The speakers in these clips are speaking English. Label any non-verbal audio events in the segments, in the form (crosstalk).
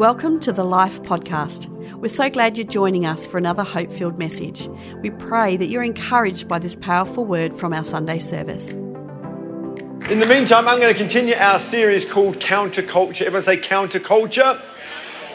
Welcome to the Life Podcast. We're so glad you're joining us for another hope filled message. We pray that you're encouraged by this powerful word from our Sunday service. In the meantime, I'm going to continue our series called Counterculture. Everyone say counterculture.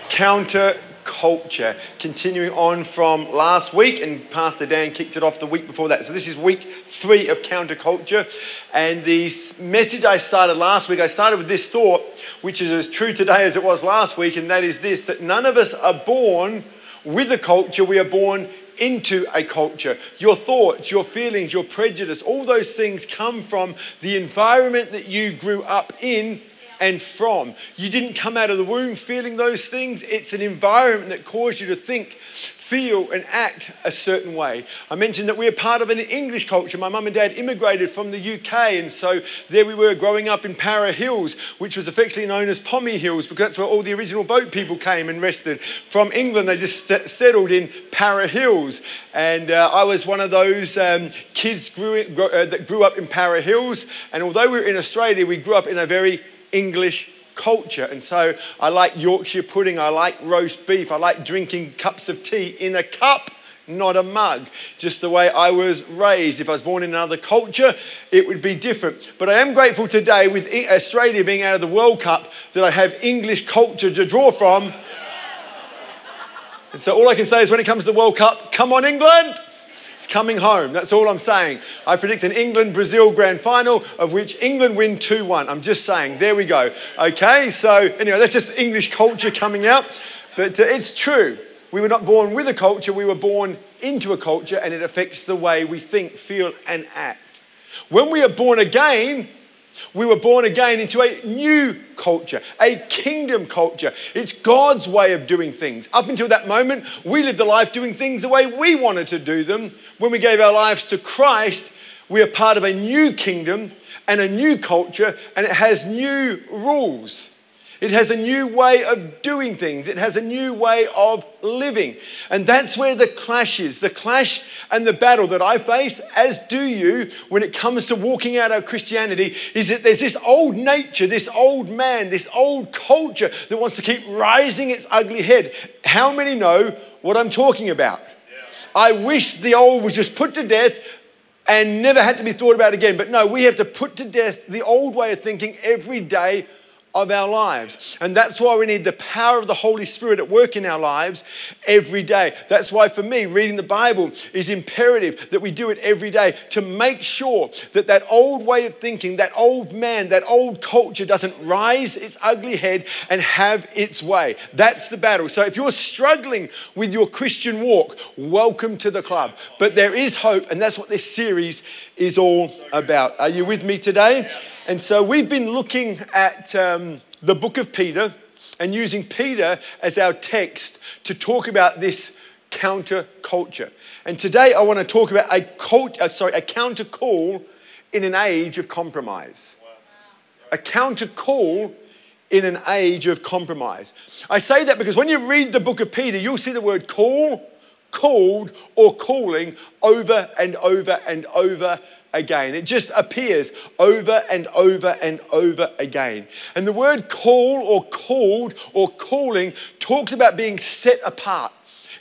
Counter culture. Continuing on from last week, and Pastor Dan kicked it off the week before that. So this is week three of counterculture. And the message I started last week, I started with this thought, which is as true today as it was last week, and that is this that none of us are born with a culture, we are born into a culture. Your thoughts, your feelings, your prejudice, all those things come from the environment that you grew up in and from. You didn't come out of the womb feeling those things. It's an environment that caused you to think, feel, and act a certain way. I mentioned that we're part of an English culture. My mum and dad immigrated from the UK, and so there we were growing up in Para Hills, which was affectionately known as Pommy Hills, because that's where all the original boat people came and rested. From England, they just settled in Para Hills. And uh, I was one of those um, kids grew, uh, that grew up in Para Hills. And although we were in Australia, we grew up in a very English culture. And so I like Yorkshire pudding, I like roast beef, I like drinking cups of tea in a cup, not a mug. Just the way I was raised. If I was born in another culture, it would be different. But I am grateful today, with Australia being out of the World Cup, that I have English culture to draw from. And so all I can say is when it comes to the World Cup, come on, England! It's coming home. That's all I'm saying. I predict an England Brazil grand final of which England win 2 1. I'm just saying. There we go. Okay, so anyway, that's just English culture coming out. But uh, it's true. We were not born with a culture, we were born into a culture, and it affects the way we think, feel, and act. When we are born again, we were born again into a new culture, a kingdom culture. It's God's way of doing things. Up until that moment, we lived a life doing things the way we wanted to do them. When we gave our lives to Christ, we are part of a new kingdom and a new culture, and it has new rules. It has a new way of doing things. It has a new way of living. And that's where the clash is. The clash and the battle that I face, as do you, when it comes to walking out our Christianity, is that there's this old nature, this old man, this old culture that wants to keep rising its ugly head. How many know what I'm talking about? I wish the old was just put to death and never had to be thought about again. But no, we have to put to death the old way of thinking every day of our lives. And that's why we need the power of the Holy Spirit at work in our lives every day. That's why, for me, reading the Bible is imperative that we do it every day to make sure that that old way of thinking, that old man, that old culture doesn't rise its ugly head and have its way. That's the battle. So if you're struggling with your Christian walk, welcome to the club. But there is hope, and that's what this series is all about. Are you with me today? And so we've been looking at um, the book of Peter and using Peter as our text to talk about this counter culture. And today I want to talk about a cult, uh, sorry, a counter call in an age of compromise. A counter call in an age of compromise. I say that because when you read the book of Peter, you'll see the word call, called, or calling over and over and over again. It just appears over and over and over again. And the word call or called or calling talks about being set apart.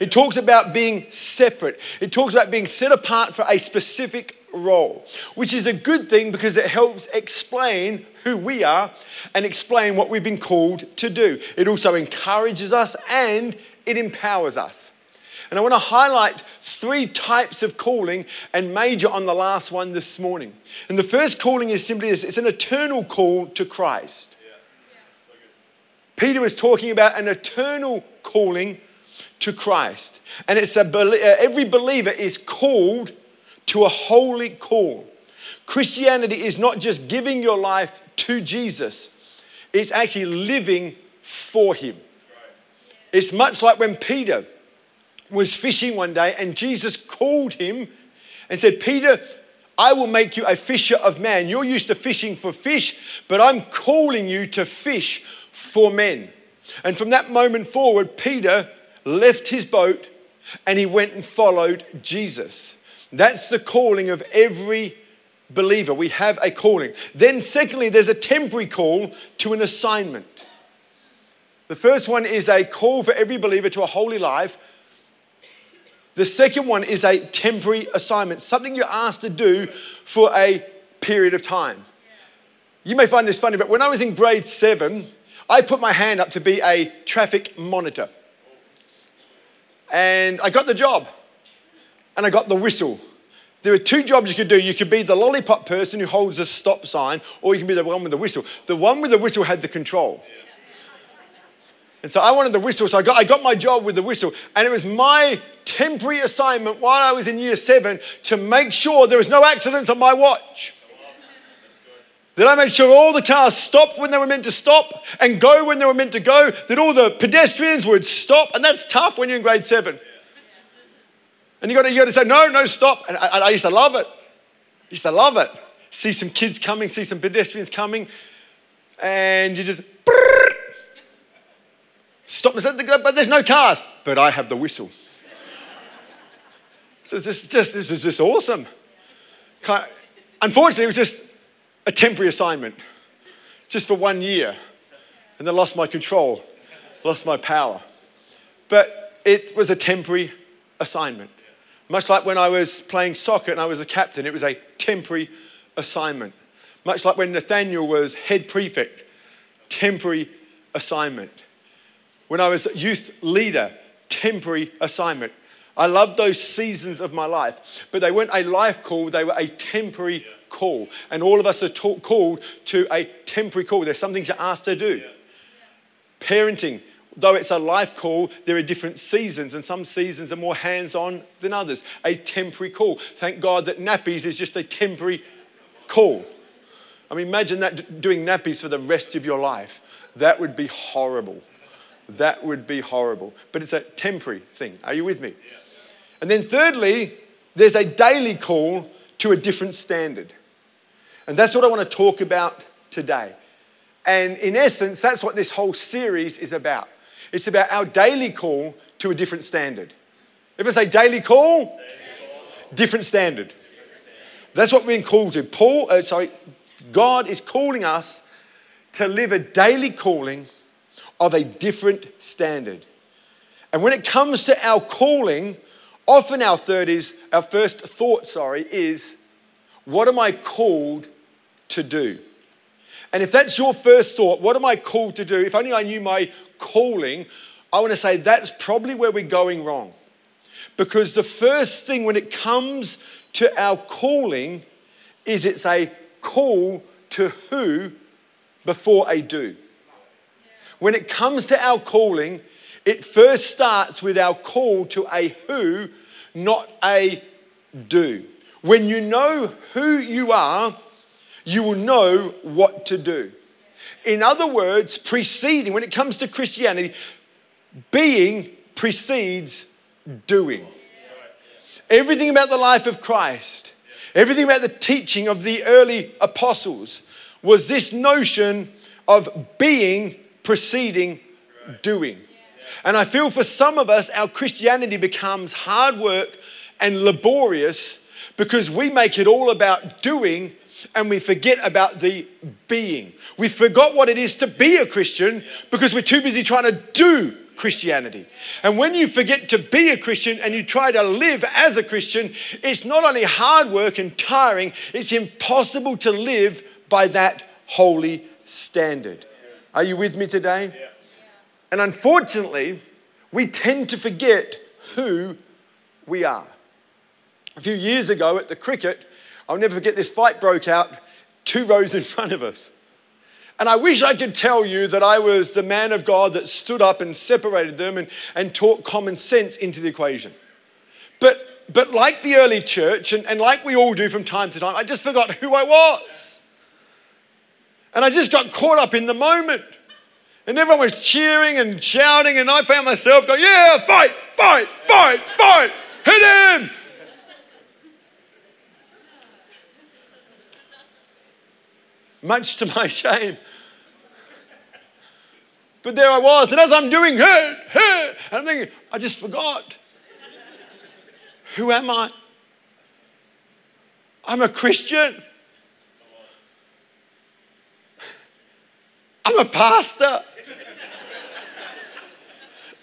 It talks about being separate. It talks about being set apart for a specific role, which is a good thing because it helps explain who we are and explain what we've been called to do. It also encourages us and it empowers us. And I want to highlight three types of calling and major on the last one this morning. And the first calling is simply this it's an eternal call to Christ. Peter was talking about an eternal calling to Christ. And it's a, uh, every believer is called to a holy call. Christianity is not just giving your life to Jesus, it's actually living for Him. It's much like when Peter was fishing one day and Jesus called him and said, Peter, I will make you a fisher of man. You're used to fishing for fish, but I'm calling you to fish for men. And from that moment forward, Peter left his boat and he went and followed Jesus. That's the calling of every believer. We have a calling. Then, secondly, there's a temporary call to an assignment. The first one is a call for every believer to a holy life. The second one is a temporary assignment, something you're asked to do for a period of time. You may find this funny, but when I was in grade seven, I put my hand up to be a traffic monitor. And I got the job, and I got the whistle. There are two jobs you could do. You could be the lollipop person who holds a stop sign, or you can be the one with the whistle. The one with the whistle had the control. And so I wanted the whistle, so I got, I got my job with the whistle. And it was my temporary assignment while I was in year seven to make sure there was no accidents on my watch. That I made sure all the cars stopped when they were meant to stop and go when they were meant to go, that all the pedestrians would stop. And that's tough when you're in grade seven. And you got to, you to say, no, no, stop. And I, I used to love it. I used to love it. See some kids coming, see some pedestrians coming, and you just stop. And said, but there's no cars. But I have the whistle. (laughs) so this, just, this is just awesome. Unfortunately, it was just a temporary assignment, just for one year. And then lost my control, lost my power. But it was a temporary assignment. Much like when I was playing soccer and I was a captain, it was a temporary assignment. Much like when Nathaniel was head prefect, temporary assignment. When I was youth leader, temporary assignment. I loved those seasons of my life, but they weren't a life call, they were a temporary call. And all of us are called to a temporary call. There's something to ask to do. Parenting, though it's a life call, there are different seasons, and some seasons are more hands on than others. A temporary call. Thank God that nappies is just a temporary call. I mean, imagine that doing nappies for the rest of your life. That would be horrible. That would be horrible. But it's a temporary thing. Are you with me? And then, thirdly, there's a daily call to a different standard. And that's what I want to talk about today. And in essence, that's what this whole series is about. It's about our daily call to a different standard. If I say daily call. Different, standard. That's what we're called to. Paul, uh, sorry, God is calling us to live a daily calling of a different standard. And when it comes to our calling, often our third is our first thought, sorry, is what am I called to do? And if that's your first thought, what am I called to do? If only I knew my calling, I want to say that's probably where we're going wrong. Because the first thing when it comes to our calling is it's a call to who before a do. When it comes to our calling, it first starts with our call to a who, not a do. When you know who you are, you will know what to do. In other words, preceding, when it comes to Christianity, being precedes doing. Everything about the life of Christ, everything about the teaching of the early apostles was this notion of being preceding doing. And I feel for some of us, our Christianity becomes hard work and laborious because we make it all about doing and we forget about the being. We forgot what it is to be a Christian because we're too busy trying to do Christianity. And when you forget to be a Christian and you try to live as a Christian, it's not only hard work and tiring, it's impossible to live by that holy standard. Are you with me today? And unfortunately, we tend to forget who we are. A few years ago at the cricket, I'll never forget this fight broke out two rows in (laughs) front of us. And I wish I could tell you that I was the man of God that stood up and separated them and, and taught common sense into the equation. But, but like the early church, and, and like we all do from time to time, I just forgot who I was. And I just got caught up in the moment. And everyone was cheering and shouting, and I found myself going, Yeah, fight, fight, fight, fight, hit him, much to my (laughs) shame. But there I was, and as I'm doing hurt, hurt, and I'm thinking, I just forgot. Who am I? I'm a Christian. I'm a pastor.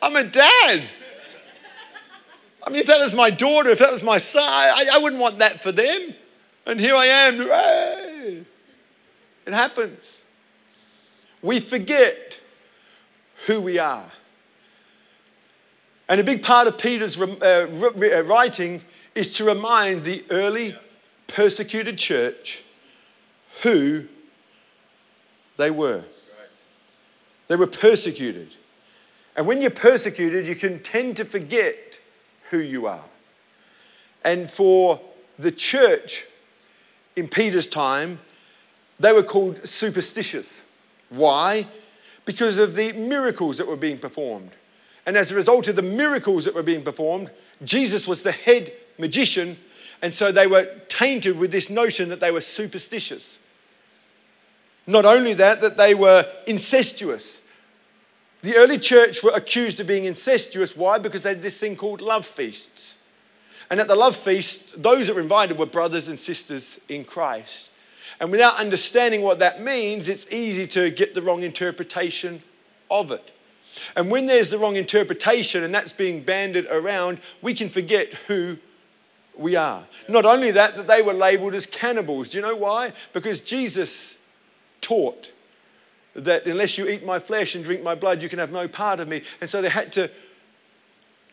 I'm a dad. I mean, if that was my daughter, if that was my son, I, I wouldn't want that for them. And here I am. It happens. We forget who we are. And a big part of Peter's uh, uh, writing is to remind the early persecuted church who they were. They were persecuted. And when you're persecuted, you can tend to forget who you are. And for the church in Peter's time, they were called superstitious. Why? Because of the miracles that were being performed. And as a result of the miracles that were being performed, Jesus was the head magician. And so they were tainted with this notion that they were superstitious. Not only that, that they were incestuous. The early church were accused of being incestuous. Why? Because they had this thing called love feasts. And at the love feasts, those that were invited were brothers and sisters in Christ. And without understanding what that means, it's easy to get the wrong interpretation of it. And when there's the wrong interpretation and that's being banded around, we can forget who we are. Not only that, that they were labeled as cannibals. Do you know why? Because Jesus taught that unless you eat my flesh and drink my blood, you can have no part of me. And so they had to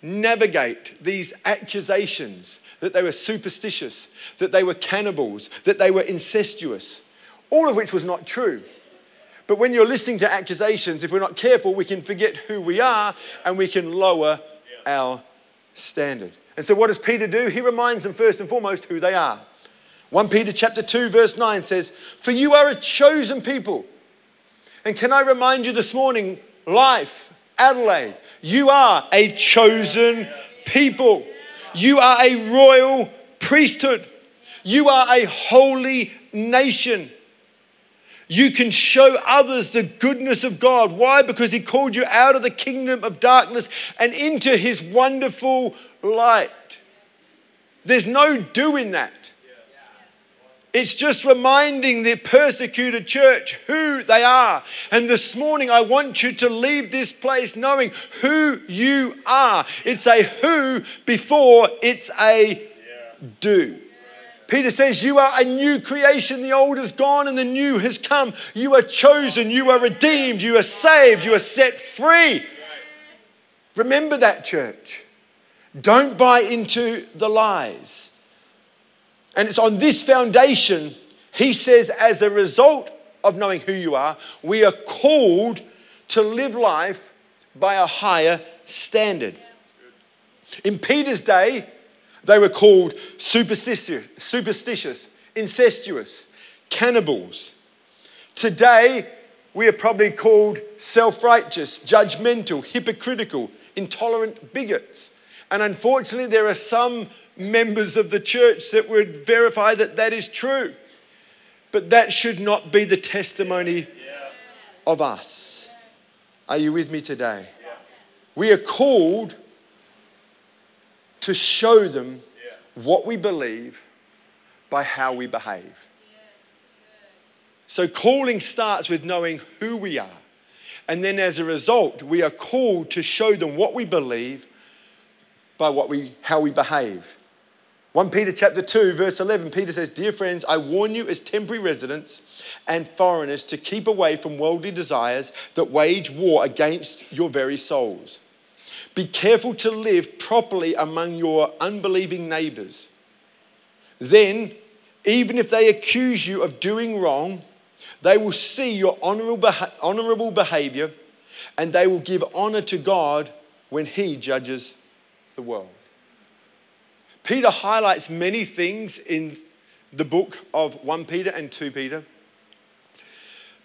navigate these accusations that they were superstitious, that they were cannibals, that they were incestuous, all of which was not true. But when you're listening to accusations, if we're not careful, we can forget who we are and we can lower our standard. And so what does Peter do? He reminds them first and foremost who they are. 1 Peter chapter 2 verse 9 says, "For you are a chosen people." And can I remind you this morning, life, Adelaide, you are a chosen people. You are a royal priesthood. You are a holy nation. You can show others the goodness of God. Why? Because He called you out of the kingdom of darkness and into His wonderful light. There's no doing that. It's just reminding the persecuted church who they are. And this morning, I want you to leave this place knowing who you are. It's a who before it's a do. Peter says, You are a new creation. The old is gone and the new has come. You are chosen. You are redeemed. You are saved. You are set free. Remember that, church. Don't buy into the lies. And it's on this foundation, he says, as a result of knowing who you are, we are called to live life by a higher standard. In Peter's day, they were called superstitious, superstitious incestuous, cannibals. Today, we are probably called self righteous, judgmental, hypocritical, intolerant bigots. And unfortunately, there are some members of the church that would verify that that is true. But that should not be the testimony of us. Are you with me today? We are called to show them what we believe by how we behave. So, calling starts with knowing who we are. And then, as a result, we are called to show them what we believe by what we, how we behave. 1 Peter chapter 2 verse 11 Peter says dear friends I warn you as temporary residents and foreigners to keep away from worldly desires that wage war against your very souls. Be careful to live properly among your unbelieving neighbors. Then even if they accuse you of doing wrong they will see your honorable, honorable behavior and they will give honor to God when he judges the world. Peter highlights many things in the book of 1 Peter and 2 Peter.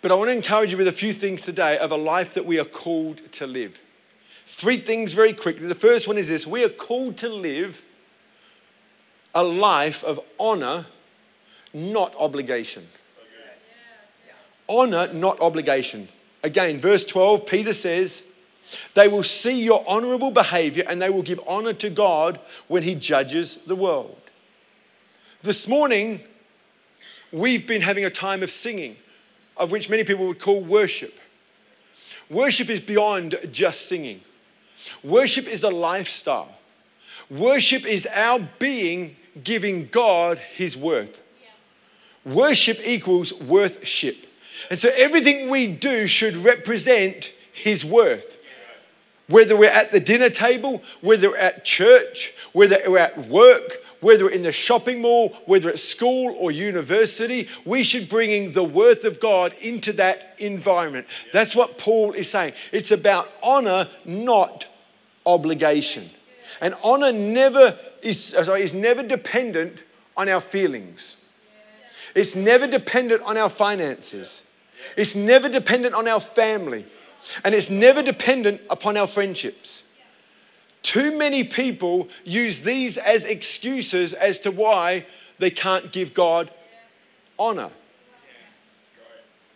But I want to encourage you with a few things today of a life that we are called to live. Three things very quickly. The first one is this we are called to live a life of honor, not obligation. Honor, not obligation. Again, verse 12, Peter says, they will see your honorable behavior and they will give honor to God when He judges the world. This morning, we've been having a time of singing, of which many people would call worship. Worship is beyond just singing. Worship is a lifestyle. Worship is our being giving God his worth. Worship equals worthship. And so everything we do should represent his worth. Whether we're at the dinner table, whether we're at church, whether we're at work, whether in the shopping mall, whether at school or university, we should bring in the worth of God into that environment. That's what Paul is saying. It's about honor, not obligation. And honor never is, sorry, is never dependent on our feelings. It's never dependent on our finances. It's never dependent on our family. And it's never dependent upon our friendships. Too many people use these as excuses as to why they can't give God honor.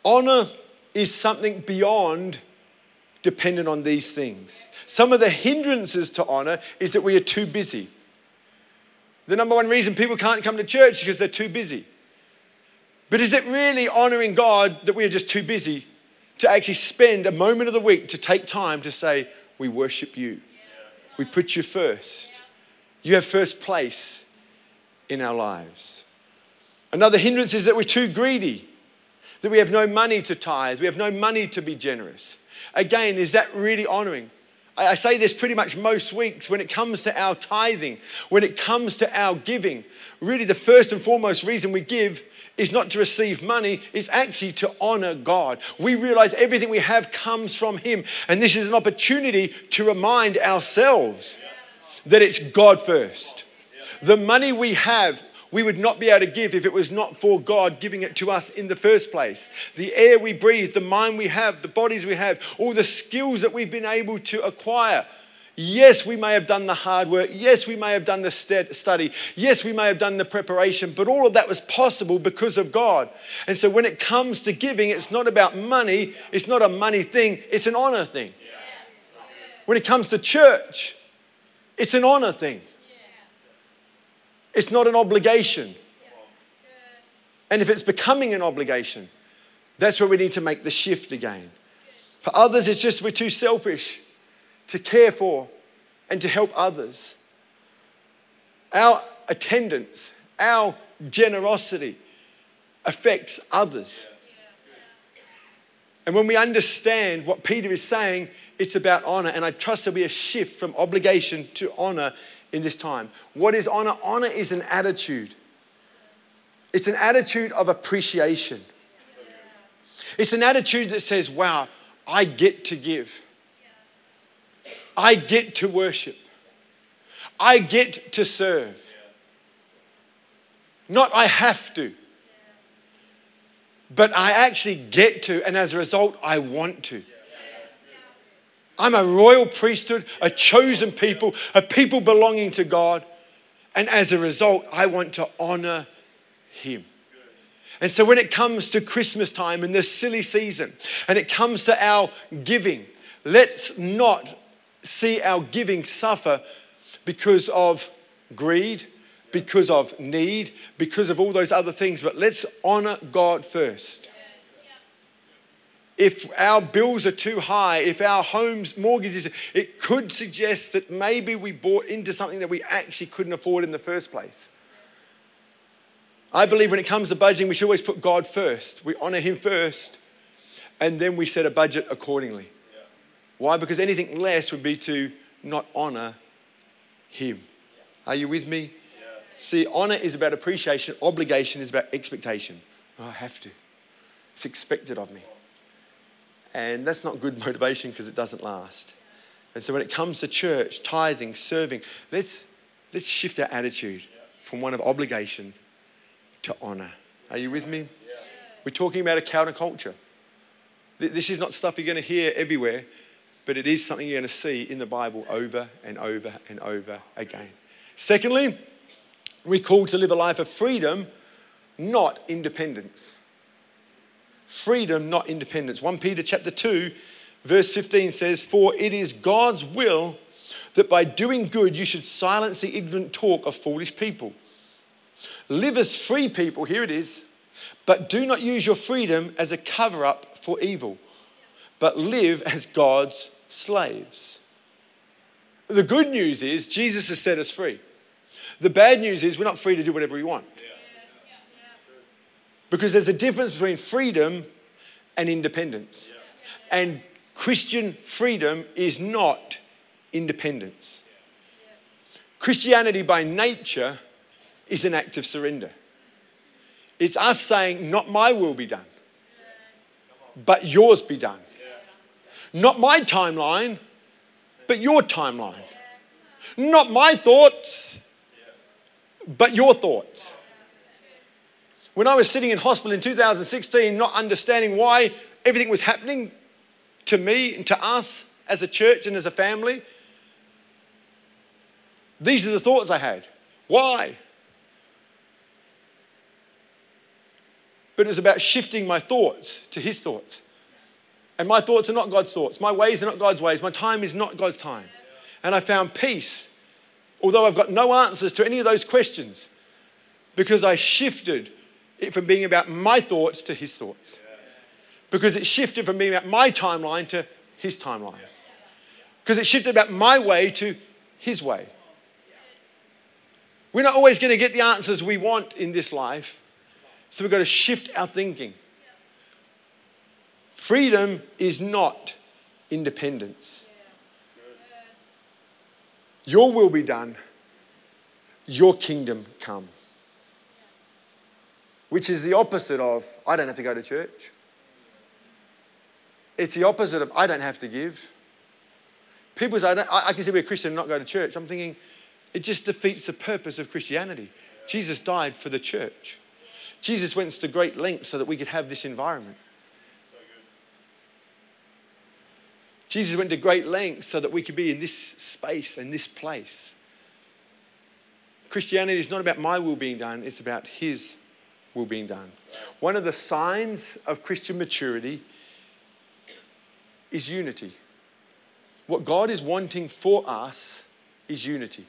Honor is something beyond dependent on these things. Some of the hindrances to honor is that we are too busy. The number one reason people can't come to church is because they're too busy. But is it really honoring God that we are just too busy to actually spend a moment of the week to take time to say, We worship you? We put you first. You have first place in our lives. Another hindrance is that we're too greedy, that we have no money to tithe, we have no money to be generous. Again, is that really honoring? I say this pretty much most weeks when it comes to our tithing, when it comes to our giving. Really, the first and foremost reason we give is not to receive money, it's actually to honor God. We realize everything we have comes from Him. And this is an opportunity to remind ourselves that it's God first. The money we have, we would not be able to give if it was not for God giving it to us in the first place. The air we breathe, the mind we have, the bodies we have, all the skills that we've been able to acquire Yes, we may have done the hard work. Yes, we may have done the study. Yes, we may have done the preparation, but all of that was possible because of God. And so when it comes to giving, it's not about money, it's not a money thing, it's an honor thing. When it comes to church, it's an honor thing, it's not an obligation. And if it's becoming an obligation, that's where we need to make the shift again. For others, it's just we're too selfish to care for, and to help others. Our attendance, our generosity affects others. And when we understand what Peter is saying, it's about honor. And I trust there'll be a shift from obligation to honor in this time. What is honor? Honor is an attitude, it's an attitude of appreciation. It's an attitude that says, wow, I get to give. I get to worship. I get to serve. Not I have to, but I actually get to, and as a result, I want to. I'm a royal priesthood, a chosen people, a people belonging to God, and as a result, I want to honor Him. And so when it comes to Christmas time and this silly season, and it comes to our giving, let's not see our giving suffer because of greed, because of need, because of all those other things. But let's honor God first. If our bills are too high, if our home's mortgage is, it could suggest that maybe we bought into something that we actually couldn't afford in the first place. I believe when it comes to budgeting, we should always put God first. We honor Him first, and then we set a budget accordingly. Why? Because anything less would be to not honor Him. Are you with me? Yeah. See, honor is about appreciation, obligation is about expectation. Oh, I have to. It's expected of me. And that's not good (laughs) motivation because it doesn't last. And so when it comes to church, tithing, serving, let's, let's shift our attitude from one of obligation to honor. Are you with me? We're talking about a counterculture. This is not stuff you're going to hear everywhere but it is something you're going to see in the Bible over and over and over again. Secondly, we're called to live a life of freedom, not independence. Freedom, not independence. 1 Peter chapter 2, verse 15 says, For it is God's will that by doing good you should silence the ignorant talk of foolish people. Live as free people, here it is, but do not use your freedom as a cover up for evil, but live as God's slaves. The good news is Jesus has set us free. The bad news is we're not free to do whatever we want. Because there's a difference between freedom and independence. And Christian freedom is not independence. Christianity by nature is an act of surrender. It's us saying, Not my will be done, but yours be done. Not my timeline, but your timeline. Not my thoughts, but your thoughts. When I was sitting in hospital in 2016, not understanding why everything was happening to me and to us as a church and as a family, these are the thoughts I had. Why? But it was about shifting my thoughts to His thoughts. And my thoughts are not God's thoughts. My ways are not God's ways. My time is not God's time. And I found peace, although I've got no answers to any of those questions, because I shifted it from being about my thoughts to His thoughts. Because it shifted from being about my timeline to His timeline. Because it shifted about my way to His way. We're not always going to get the answers we want in this life, so we've got to shift our thinking. Freedom is not independence. Your will be done, your kingdom come. Which is the opposite of, I don't have to go to church. It's the opposite of, I don't have to give. People say, I, I can be a Christian and not go to church. I'm thinking, it just defeats the purpose of Christianity. Jesus died for the church. Jesus went to great lengths so that we could have this environment. Jesus went to great lengths so that we could be in this space and this place. Christianity is not about my will being done, it's about His will being done. One of the signs of Christian maturity is unity. What God is wanting for us is unity.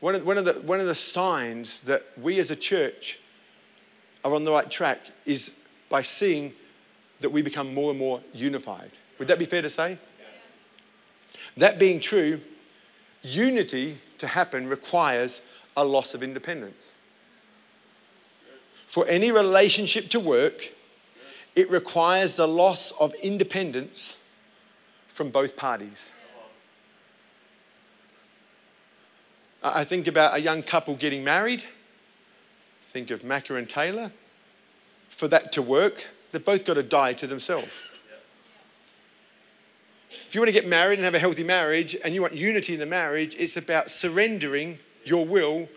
One of, one, of the, one of the signs that we as a church are on the right track is by seeing that we become more and more unified. Would that be fair to say? That being true, unity to happen requires a loss of independence. For any relationship to work, it requires the loss of independence from both parties. I think about a young couple getting married. Think of Macca and Taylor. For that to work, they've both got to die to themselves. If you want to get married and have a healthy marriage and you want unity in the marriage, it's about surrendering your will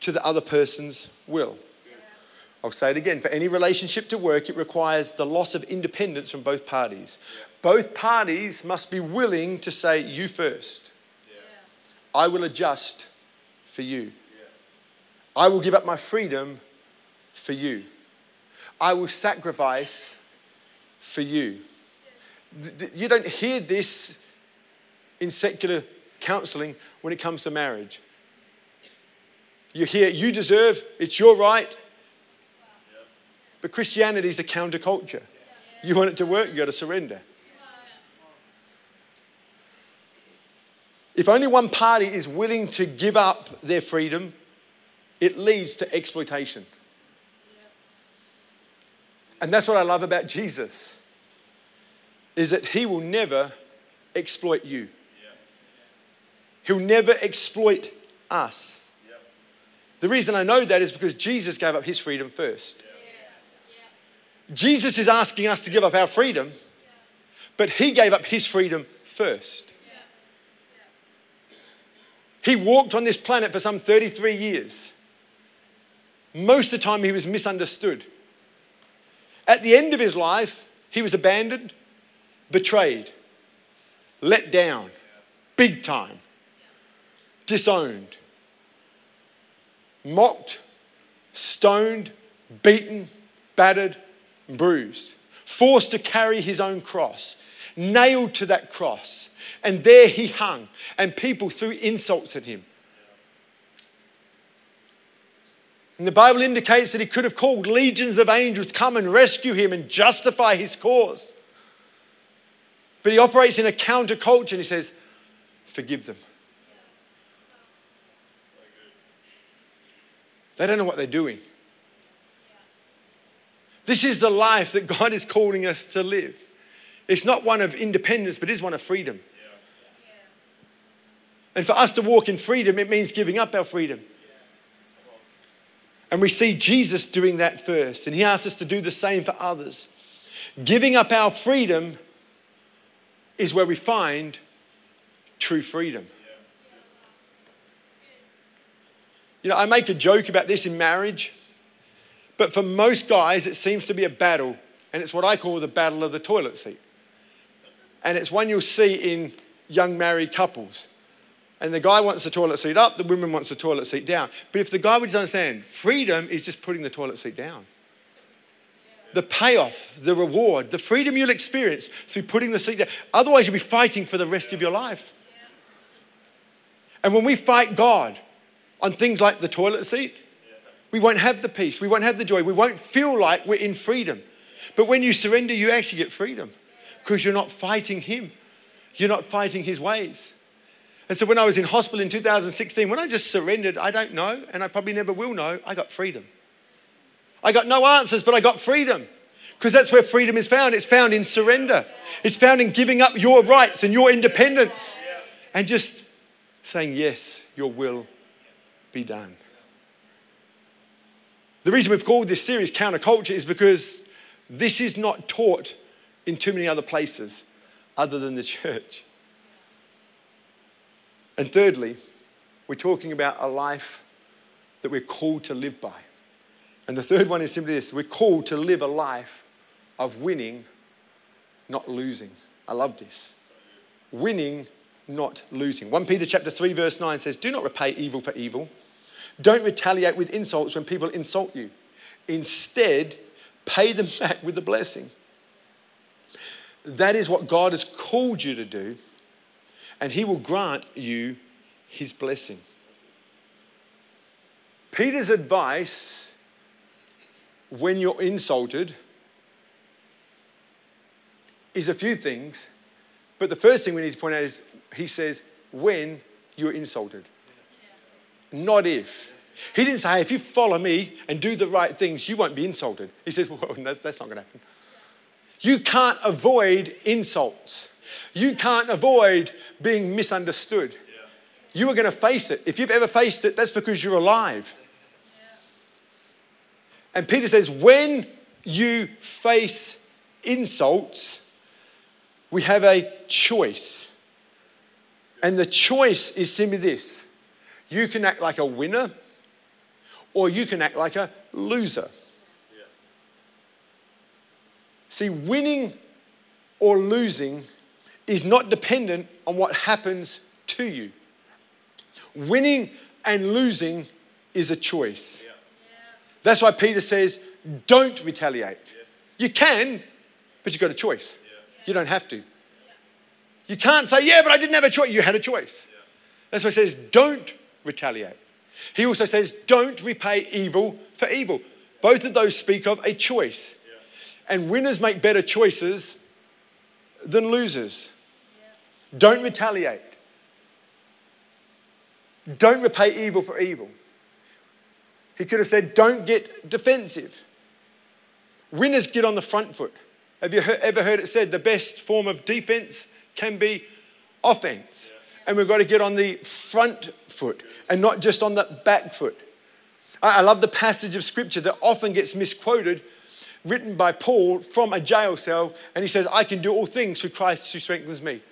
to the other person's will. I'll say it again for any relationship to work, it requires the loss of independence from both parties. Both parties must be willing to say, You first. I will adjust for you. I will give up my freedom for you. I will sacrifice for you. You don't hear this in secular counseling when it comes to marriage. You hear, you deserve, it's your right. But Christianity is a counterculture. You want it to work, you got to surrender. If only one party is willing to give up their freedom, it leads to exploitation. And that's what I love about Jesus is that he will never exploit you. He'll never exploit us. The reason I know that is because Jesus gave up his freedom first. Jesus is asking us to give up our freedom, but he gave up his freedom first. He walked on this planet for some 33 years. Most of the time, he was misunderstood. At the end of his life, he was abandoned, betrayed, let down, big time, disowned, mocked, stoned, beaten, battered, bruised, forced to carry his own cross, nailed to that cross. And there he hung, and people threw insults at him. And the Bible indicates that he could have called legions of angels to come and rescue him and justify his cause. But he operates in a counterculture and he says, forgive them. They don't know what they're doing. This is the life that God is calling us to live. It's not one of independence, but it is one of freedom. And for us to walk in freedom, it means giving up our freedom. And we see Jesus doing that first, and he asks us to do the same for others. Giving up our freedom is where we find true freedom. You know, I make a joke about this in marriage, but for most guys, it seems to be a battle, and it's what I call the battle of the toilet seat. And it's one you'll see in young married couples. And the guy wants the toilet seat up, the woman wants the toilet seat down. But if the guy would understand, freedom is just putting the toilet seat down. The payoff, the reward, the freedom you'll experience through putting the seat down. Otherwise, you'll be fighting for the rest of your life. And when we fight God on things like the toilet seat, we won't have the peace, we won't have the joy, we won't feel like we're in freedom. But when you surrender, you actually get freedom because you're not fighting Him, you're not fighting His ways. And so when I was in hospital in 2016, when I just surrendered, I don't know, and I probably never will know, I got freedom. I got no answers, but I got freedom. Because that's where freedom is found. It's found in surrender. It's found in giving up your rights and your independence and just saying, Yes, your will be done. The reason we've called this series Counterculture is because this is not taught in too many other places other than the (laughs) church. And thirdly, we're talking about a life that we're called to live by. And the third one is simply this we're called to live a life of winning, not losing. I love this. Winning, not losing. 1 Peter chapter 3 verse 9 says, "Do not repay evil for evil. Don't retaliate with insults when people insult you. Instead, pay them (laughs) back with a blessing." That is what God has called you to do and he will grant you his blessing. Peter's advice when you're insulted is a few things, but the first thing we need to point out is he says, when you're insulted, not if. He didn't say, if you follow me and do the right things, you won't be insulted. He said, (laughs) well, no, that's not going to happen. You can't avoid insults. You can't avoid being misunderstood. You are going to face it. If you've ever faced it, that's because you're alive. And Peter says, when you face insults, we have a choice. And the choice is simply this you can act like a winner, or you can act like a loser. See, winning or losing is not dependent on what happens to you. Winning and losing is a choice. That's why Peter says, don't retaliate. You can, but you've got a choice. You don't have to. You can't say, yeah, but I didn't have a choice. You had a choice. That's why he says, don't retaliate. He also says, don't repay evil for evil. Both of those speak of a choice. And winners make better choices than losers. Don't retaliate. Don't repay evil for evil. He could have said, Don't get defensive. Winners get on the front foot. Have you ever heard it said the best form of defense can be offense? And we've got to get on the front foot and not just on the back foot. I love the passage of scripture that often gets misquoted, written by Paul from a jail cell. And he says, I can do all things through Christ who strengthens me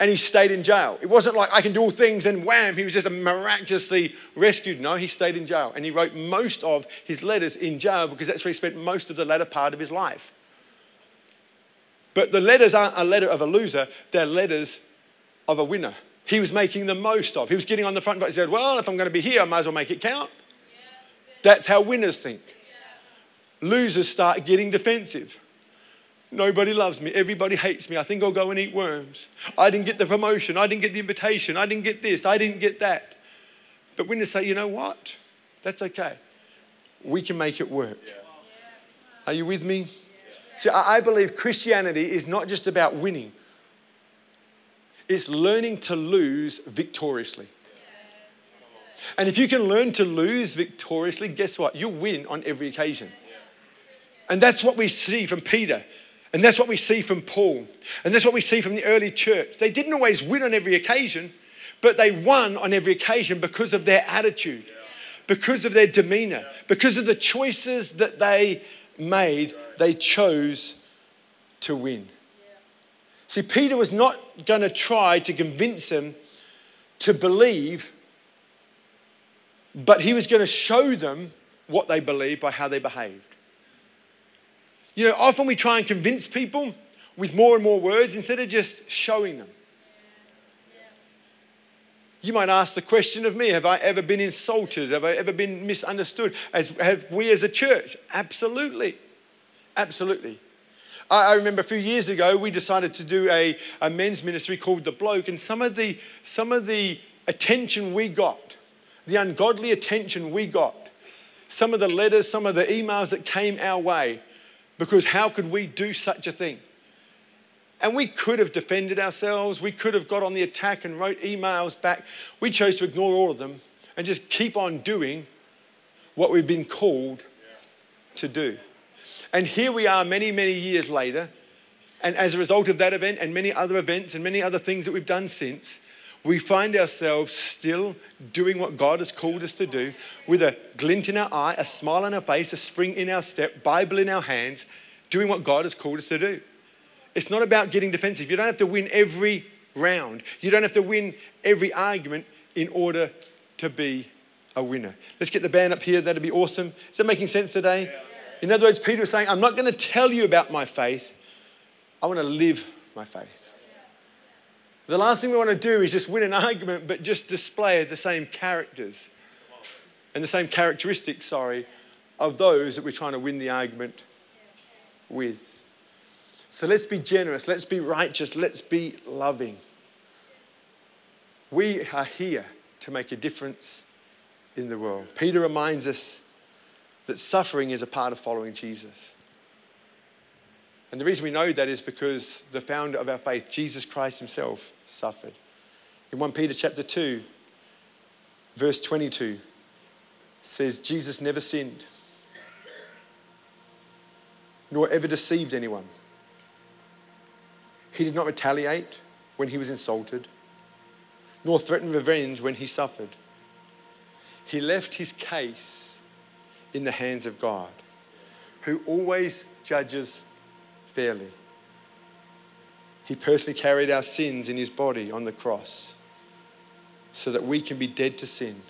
and he stayed in jail. It wasn't like I can do all things and wham, he was just miraculously rescued. No, he stayed in jail. And he wrote most of his letters in jail because that's where he spent most of the latter part of his life. But the letters aren't a letter of a loser, they're letters of a winner. He was making the most of. He was getting on the front foot. He said, Well, if I'm going to be here, I might as well make it count. That's how winners think. Losers start getting defensive. Nobody loves me. Everybody hates me. I think I'll go and eat worms. I didn't get the promotion. I didn't get the invitation. I didn't get this. I didn't get that. But when they say, you know what? That's okay. We can make it work. Are you with me? See, I believe Christianity is not just about winning, it's learning to lose victoriously. And if you can learn to lose victoriously, guess what? You'll win on every occasion. And that's what we see from Peter. And that's what we see from Paul. And that's what we see from the early church. They didn't always win on every occasion, but they won on every occasion because of their attitude, because of their demeanor, because of the choices that they made. They chose to win. See, Peter was not going to try to convince them to believe, but he was going to show them what they believed by how they behaved. You know, often we try and convince people with more and more words instead of just showing them. You might ask the question of me Have I ever been insulted? Have I ever been misunderstood? As, have we as a church? Absolutely. Absolutely. I, remember a few years ago, we decided to do a, a men's ministry called The Bloke, and some of the, some of the attention we got, the ungodly attention we got, some of the letters, some of the emails that came our way, because how could we do such a thing? And we could have defended ourselves. We could have got on the attack and wrote emails back. We chose to ignore all of them and just keep on doing what we've been called to do. And here we are many, many years later. And as a result of that event and many other events and many other things that we've done since, we find ourselves still doing what God has called us to do with a glint in our eye, a smile on our face, a spring in our step, Bible in our hands, doing what God has called us to do. It's not about getting defensive. You don't have to win every round, you don't have to win every argument in order to be a winner. Let's get the band up here. That'd be awesome. Is that making sense today? In other words, Peter was saying, I'm not going to tell you about my faith, I want to live my faith. The last thing we want to do is just win an argument, but just display the same characters and the same characteristics, sorry, of those that we're trying to win the argument with. So let's be generous, let's be righteous, let's be loving. We are here to make a difference in the world. Peter reminds us that suffering is a part of following Jesus. And the reason we know that is because the founder of our faith, Jesus Christ himself, suffered. In 1 Peter chapter 2, verse 22, says, Jesus never sinned, nor ever deceived anyone. He did not retaliate when he was insulted, nor threaten revenge when he suffered. He left his case in the hands of God, who always judges fairly. He personally carried our sins in his body on the cross so that we can be dead to sin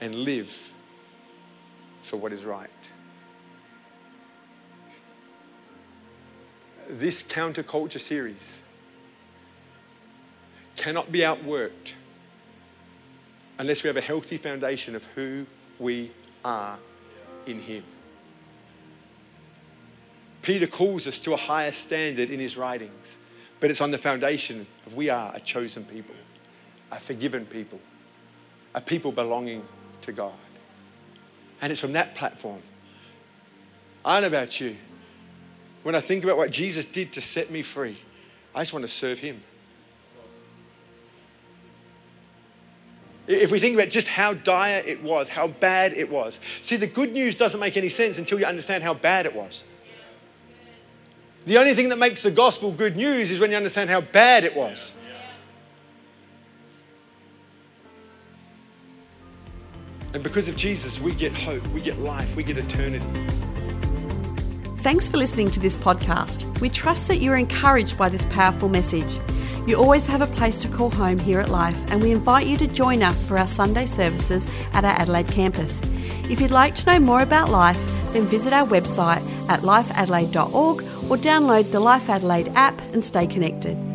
and live for what is right. This counterculture series cannot be outworked unless we have a healthy foundation of who we are in Him. Peter calls us to a higher standard in his writings, but it's on the foundation of we are a chosen people, a forgiven people, a people belonging to God. And it's from that platform. I know about you. When I think about what Jesus did to set me free, I just want to serve him. If we think about just how dire it was, how bad it was. See, the good news doesn't make any sense until you understand how bad it was. The only thing that makes the gospel good news is when you understand how bad it was. And because of Jesus, we get hope, we get life, we get eternity. Thanks for listening to this podcast. We trust that you're encouraged by this powerful message. You always have a place to call home here at Life, and we invite you to join us for our Sunday services at our Adelaide campus. If you'd like to know more about Life, then visit our website at lifeadelaide.org or download the Life Adelaide app and stay connected.